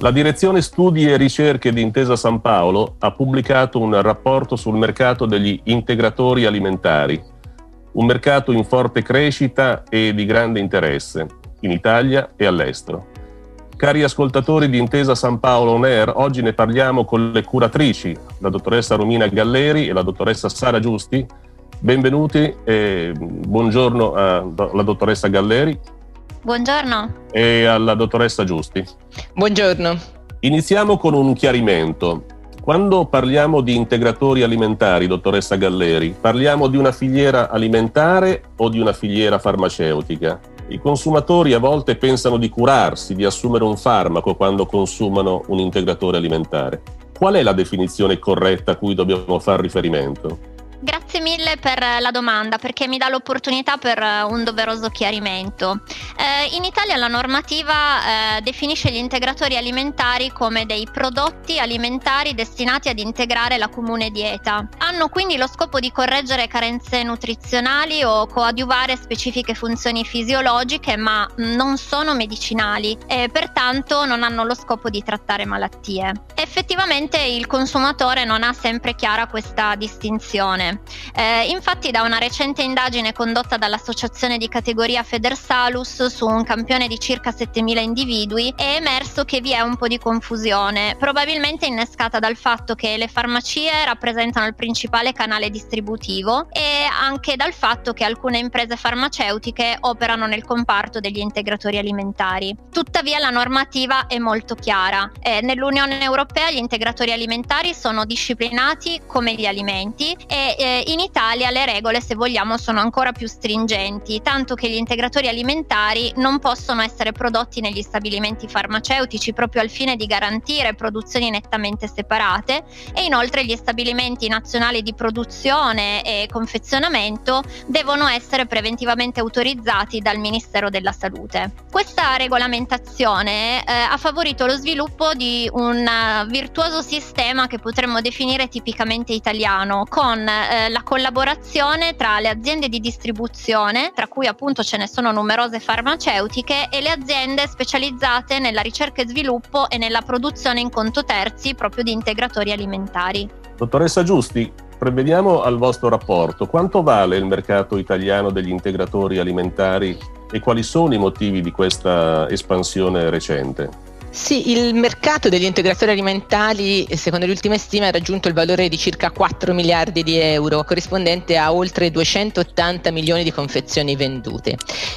La Direzione Studi e Ricerche di Intesa San Paolo ha pubblicato un rapporto sul mercato degli integratori alimentari, un mercato in forte crescita e di grande interesse in Italia e all'estero. Cari ascoltatori di Intesa San Paolo On Air, oggi ne parliamo con le curatrici, la dottoressa Romina Galleri e la dottoressa Sara Giusti. Benvenuti e buongiorno alla dottoressa Galleri. Buongiorno. E alla dottoressa Giusti. Buongiorno. Iniziamo con un chiarimento. Quando parliamo di integratori alimentari, dottoressa Galleri, parliamo di una filiera alimentare o di una filiera farmaceutica? I consumatori a volte pensano di curarsi, di assumere un farmaco quando consumano un integratore alimentare. Qual è la definizione corretta a cui dobbiamo fare riferimento? Grazie mille per la domanda perché mi dà l'opportunità per eh, un doveroso chiarimento. Eh, in Italia la normativa eh, definisce gli integratori alimentari come dei prodotti alimentari destinati ad integrare la comune dieta. Hanno quindi lo scopo di correggere carenze nutrizionali o coadiuvare specifiche funzioni fisiologiche ma non sono medicinali e pertanto non hanno lo scopo di trattare malattie. Effettivamente il consumatore non ha sempre chiara questa distinzione. Eh, infatti da una recente indagine condotta dall'associazione di categoria Federsalus su un campione di circa 7.000 individui è emerso che vi è un po' di confusione, probabilmente innescata dal fatto che le farmacie rappresentano il principale canale distributivo e anche dal fatto che alcune imprese farmaceutiche operano nel comparto degli integratori alimentari. Tuttavia la normativa è molto chiara. Eh, nell'Unione Europea gli integratori alimentari sono disciplinati come gli alimenti e eh, in Italia le regole, se vogliamo, sono ancora più stringenti, tanto che gli integratori alimentari non possono essere prodotti negli stabilimenti farmaceutici proprio al fine di garantire produzioni nettamente separate e inoltre gli stabilimenti nazionali di produzione e confezionamento devono essere preventivamente autorizzati dal Ministero della Salute. Questa regolamentazione eh, ha favorito lo sviluppo di un virtuoso sistema che potremmo definire tipicamente italiano, con eh, la collaborazione tra le aziende di distribuzione, tra cui appunto ce ne sono numerose farmaceutiche, e le aziende specializzate nella ricerca e sviluppo e nella produzione in conto terzi proprio di integratori alimentari. Dottoressa Giusti, prevediamo al vostro rapporto quanto vale il mercato italiano degli integratori alimentari e quali sono i motivi di questa espansione recente? Sì, il mercato degli integratori alimentari, secondo le ultime stime, ha raggiunto il valore di circa 4 miliardi di euro, corrispondente a oltre 280 milioni di confezioni vendute.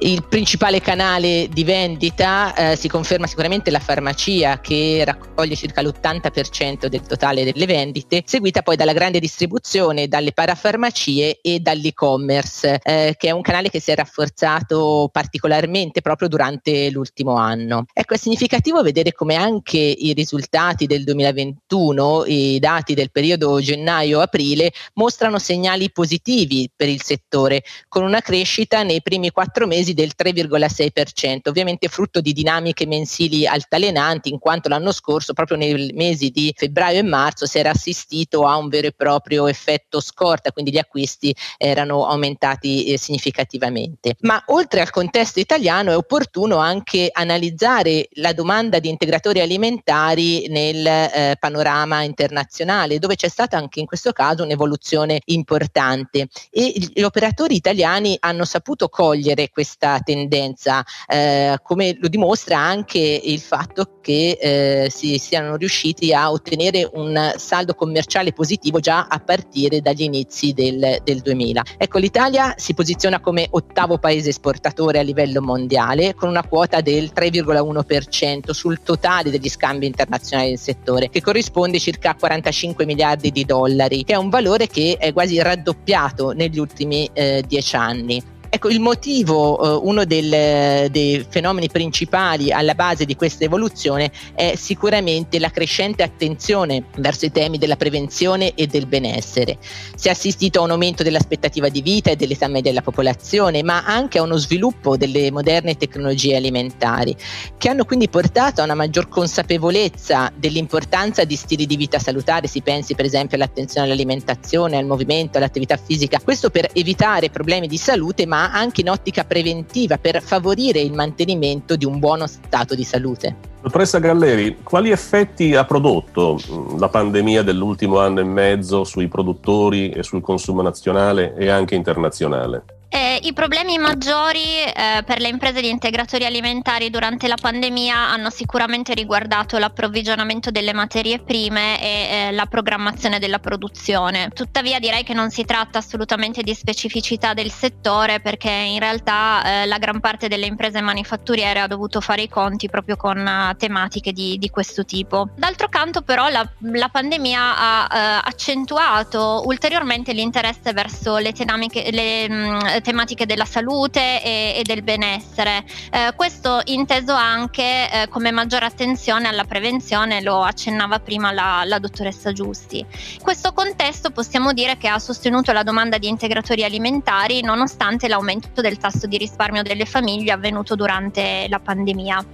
Il principale canale di vendita eh, si conferma sicuramente la farmacia, che raccoglie circa l'80% del totale delle vendite, seguita poi dalla grande distribuzione, dalle parafarmacie e dall'e-commerce, eh, che è un canale che si è rafforzato particolarmente proprio durante l'ultimo anno. Ecco, è significativo vedere vedere come anche i risultati del 2021, i dati del periodo gennaio-aprile, mostrano segnali positivi per il settore, con una crescita nei primi quattro mesi del 3,6%, ovviamente frutto di dinamiche mensili altalenanti, in quanto l'anno scorso, proprio nei mesi di febbraio e marzo, si era assistito a un vero e proprio effetto scorta, quindi gli acquisti erano aumentati eh, significativamente. Ma oltre al contesto italiano è opportuno anche analizzare la domanda di di integratori alimentari nel eh, panorama internazionale, dove c'è stata anche in questo caso un'evoluzione importante e gli operatori italiani hanno saputo cogliere questa tendenza, eh, come lo dimostra anche il fatto che eh, si siano riusciti a ottenere un saldo commerciale positivo già a partire dagli inizi del, del 2000. Ecco, l'Italia si posiziona come ottavo paese esportatore a livello mondiale con una quota del 3,1% sul totale degli scambi internazionali del settore, che corrisponde circa a 45 miliardi di dollari, che è un valore che è quasi raddoppiato negli ultimi eh, dieci anni. Ecco, il motivo, eh, uno del, dei fenomeni principali alla base di questa evoluzione è sicuramente la crescente attenzione verso i temi della prevenzione e del benessere. Si è assistito a un aumento dell'aspettativa di vita e dell'età media della popolazione, ma anche a uno sviluppo delle moderne tecnologie alimentari, che hanno quindi portato a una maggior consapevolezza dell'importanza di stili di vita salutari. Si pensi per esempio all'attenzione all'alimentazione, al movimento, all'attività fisica, questo per evitare problemi di salute, ma ma anche in ottica preventiva per favorire il mantenimento di un buono stato di salute. Dottoressa Galleri, quali effetti ha prodotto mm, la pandemia dell'ultimo anno e mezzo sui produttori e sul consumo nazionale e anche internazionale? Eh, I problemi maggiori eh, per le imprese di integratori alimentari durante la pandemia hanno sicuramente riguardato l'approvvigionamento delle materie prime e eh, la programmazione della produzione. Tuttavia direi che non si tratta assolutamente di specificità del settore perché in realtà eh, la gran parte delle imprese manifatturiere ha dovuto fare i conti proprio con uh, tematiche di, di, questo tipo. D'altro canto però la, la pandemia ha uh, accentuato ulteriormente l'interesse verso le, dinamiche, le mh, tematiche della salute e, e del benessere. Eh, questo inteso anche eh, come maggiore attenzione alla prevenzione, lo accennava prima la, la dottoressa Giusti. In questo contesto possiamo dire che ha sostenuto la domanda di integratori alimentari nonostante l'aumento del tasso di risparmio delle famiglie avvenuto durante la pandemia.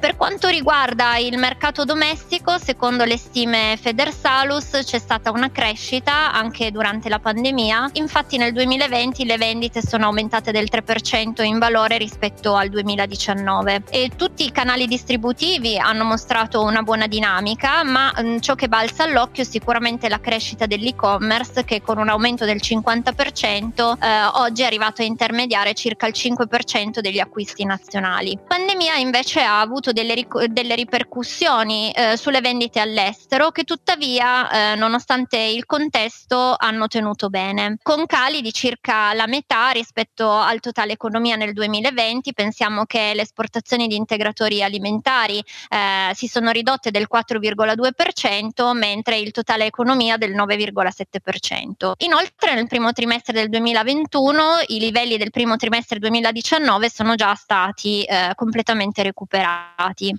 Per quanto riguarda il mercato domestico, secondo le stime Federsalus c'è stata una crescita anche durante la pandemia, infatti nel 2020 le vendite sono aumentate del 3% in valore rispetto al 2019 e tutti i canali distributivi hanno mostrato una buona dinamica, ma mh, mm, ciò che balza all'occhio è sicuramente la crescita dell'e-commerce che con un aumento del 50% eh, oggi è arrivato a intermediare circa il 5% degli acquisti nazionali. La pandemia invece ha avuto delle, ric- delle ripercussioni eh, sulle vendite all'estero che tuttavia eh, nonostante il contesto hanno tenuto bene, con cali di circa la metà rispetto al totale economia nel 2020. Pensiamo che le esportazioni di integratori alimentari eh, si sono ridotte del 4,2%, mentre il totale economia del 9,7%. Inoltre nel primo trimestre del 2021 i livelli del primo trimestre 2019 sono già stati eh, completamente recuperati.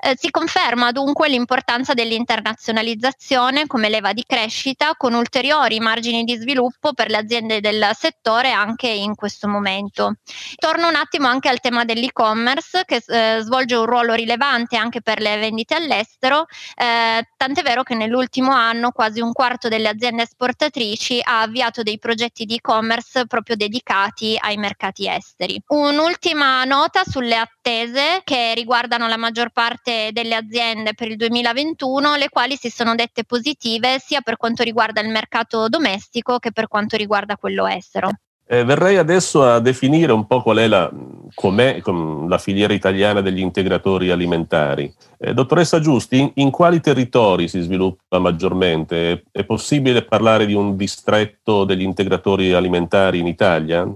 Eh, si conferma dunque l'importanza dell'internazionalizzazione come leva di crescita con ulteriori margini di sviluppo per le aziende del settore anche in questo momento. Torno un attimo anche al tema dell'e-commerce che eh, svolge un ruolo rilevante anche per le vendite all'estero, eh, tant'è vero che nell'ultimo anno quasi un quarto delle aziende esportatrici ha avviato dei progetti di e-commerce proprio dedicati ai mercati esteri. Un'ultima nota sulle attese che riguardano la maggior parte delle aziende per il 2021, le quali si sono dette positive sia per quanto riguarda il mercato domestico che per quanto riguarda quello estero. Eh, verrei adesso a definire un po' qual è la, com'è la filiera italiana degli integratori alimentari. Eh, dottoressa Giusti, in, in, quali territori si sviluppa maggiormente? È, è possibile parlare di un distretto degli integratori alimentari in Italia?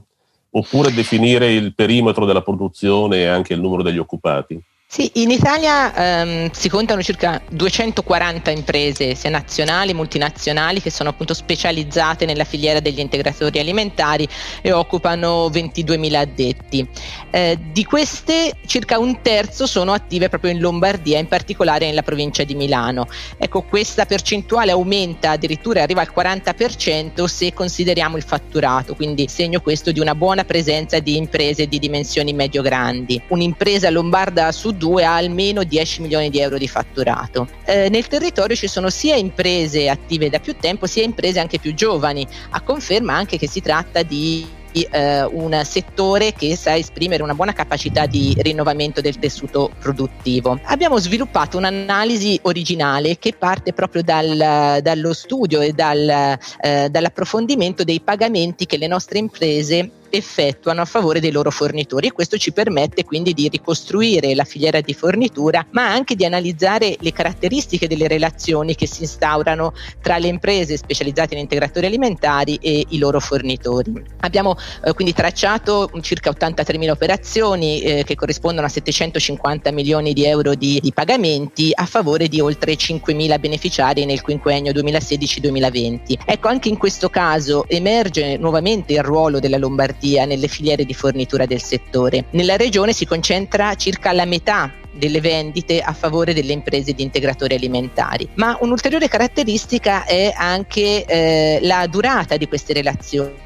Oppure definire il perimetro della produzione e anche il numero degli occupati? Sì, in Italia ehm, si contano circa 240 imprese, sia nazionali che multinazionali, che sono appunto specializzate nella filiera degli integratori alimentari e occupano 22.000 addetti. Eh, di queste circa un terzo sono attive proprio in Lombardia, in particolare nella provincia di Milano. Ecco, questa percentuale aumenta addirittura, arriva al 40% se consideriamo il fatturato, quindi segno questo di una buona presenza di imprese di dimensioni medio-grandi. Un'impresa lombarda su due 2022 ha almeno 10 milioni di euro di fatturato. Eh, nel territorio ci sono sia imprese attive da più tempo sia imprese anche più giovani, a conferma anche che si tratta di eh, un settore che sa esprimere una buona capacità di rinnovamento del tessuto produttivo. Abbiamo sviluppato un'analisi originale che parte proprio dal, dallo studio e dal, eh, dall'approfondimento dei pagamenti che le nostre imprese effettuano a favore dei loro fornitori e questo ci permette quindi di ricostruire la filiera di fornitura ma anche di analizzare le caratteristiche delle relazioni che si instaurano tra le imprese specializzate in integratori alimentari e i loro fornitori. Abbiamo eh, quindi tracciato circa 83.000 operazioni eh, che corrispondono a 750 milioni di euro di, di pagamenti a favore di oltre 5.000 beneficiari nel quinquennio 2016-2020. Ecco, anche in questo caso emerge nuovamente il ruolo della Lombardia nelle filiere di fornitura del settore. Nella regione si concentra circa la metà delle vendite a favore delle imprese di integratori alimentari. Ma un'ulteriore caratteristica è anche eh, la durata di queste relazioni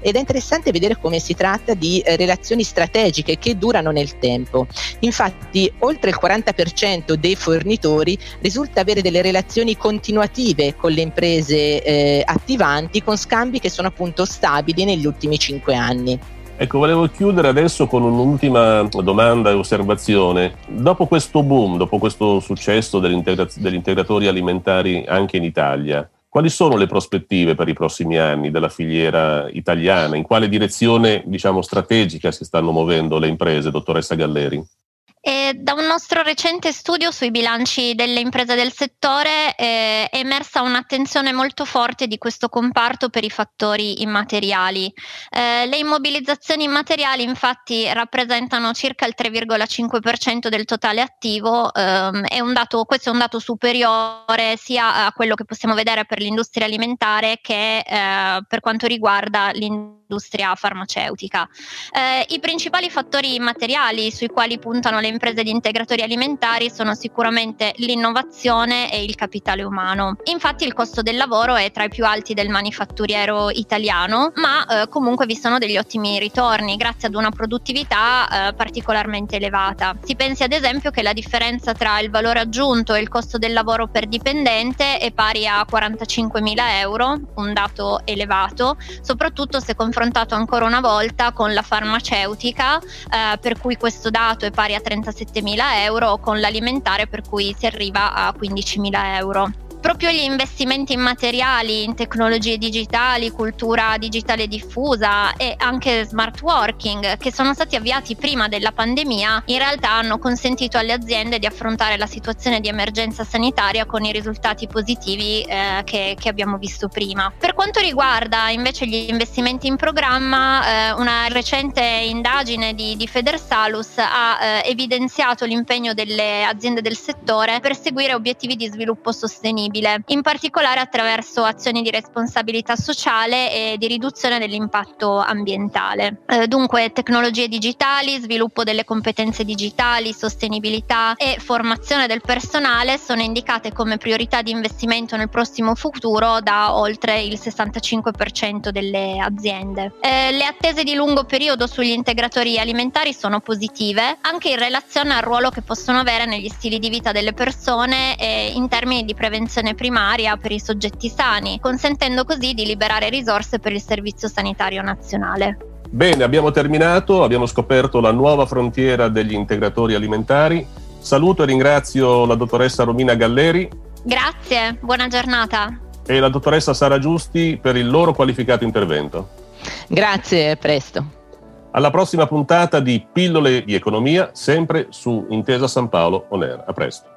ed è interessante vedere come si tratta di eh, relazioni strategiche che durano nel tempo. Infatti oltre il 40% dei fornitori risulta avere delle relazioni continuative con le imprese eh, attivanti con scambi che sono appunto stabili negli ultimi 5 anni. Ecco, volevo chiudere adesso con un'ultima domanda e osservazione. Dopo questo boom, dopo questo successo degli, integra- degli integratori alimentari anche in Italia, quali sono le prospettive per i prossimi anni della filiera italiana? In quale direzione, diciamo, strategica si stanno muovendo le imprese, dottoressa Galleri? Da un nostro recente studio sui bilanci delle imprese del settore eh, è emersa un'attenzione molto forte di questo comparto per i fattori immateriali. Eh, le immobilizzazioni immateriali infatti rappresentano circa il 3,5% del totale attivo, ehm, dato, questo è un dato superiore sia a quello che possiamo vedere per l'industria alimentare che eh, per quanto riguarda l'industria farmaceutica. Eh, I principali fattori immateriali sui quali puntano le imprese di integratori alimentari sono sicuramente l'innovazione e il capitale umano. Infatti il costo del lavoro è tra i più alti del manifatturiero italiano, ma eh, comunque vi sono degli ottimi ritorni grazie ad una produttività eh, particolarmente elevata. Si pensi ad esempio che la differenza tra il valore aggiunto e il costo del lavoro per dipendente è pari a 45.000 euro, un dato elevato, soprattutto se confrontato ancora una volta con la farmaceutica, eh, per cui questo dato è pari a 30 37.000 euro con l'alimentare per cui si arriva a 15.000 euro proprio gli investimenti immateriali in tecnologie digitali, cultura digitale diffusa e anche smart working che sono stati avviati prima della pandemia in realtà hanno consentito alle aziende di affrontare la situazione di emergenza sanitaria con i risultati positivi eh, che, che, abbiamo visto prima. Per quanto riguarda invece gli investimenti in programma, eh, una recente indagine di, di Federsalus ha eh, evidenziato l'impegno delle aziende del settore per seguire obiettivi di sviluppo sostenibile sostenibile, in particolare attraverso azioni di responsabilità sociale e di riduzione dell'impatto ambientale. Eh, dunque tecnologie digitali, sviluppo delle competenze digitali, sostenibilità e formazione del personale sono indicate come priorità di investimento nel prossimo futuro da oltre il 65% delle aziende. Eh, le attese di lungo periodo sugli integratori alimentari sono positive anche in relazione al ruolo che possono avere negli stili di vita delle persone e in termini di prevenzione prevenzione primaria per i soggetti sani, consentendo così di liberare risorse per il Servizio Sanitario Nazionale. Bene, abbiamo terminato, abbiamo scoperto la nuova frontiera degli integratori alimentari. Saluto e ringrazio la dottoressa Romina Galleri. Grazie, buona giornata. E la dottoressa Sara Giusti per il loro qualificato intervento. Grazie, presto. Alla prossima puntata di Pillole di Economia, sempre su Intesa San Paolo On Air. A presto.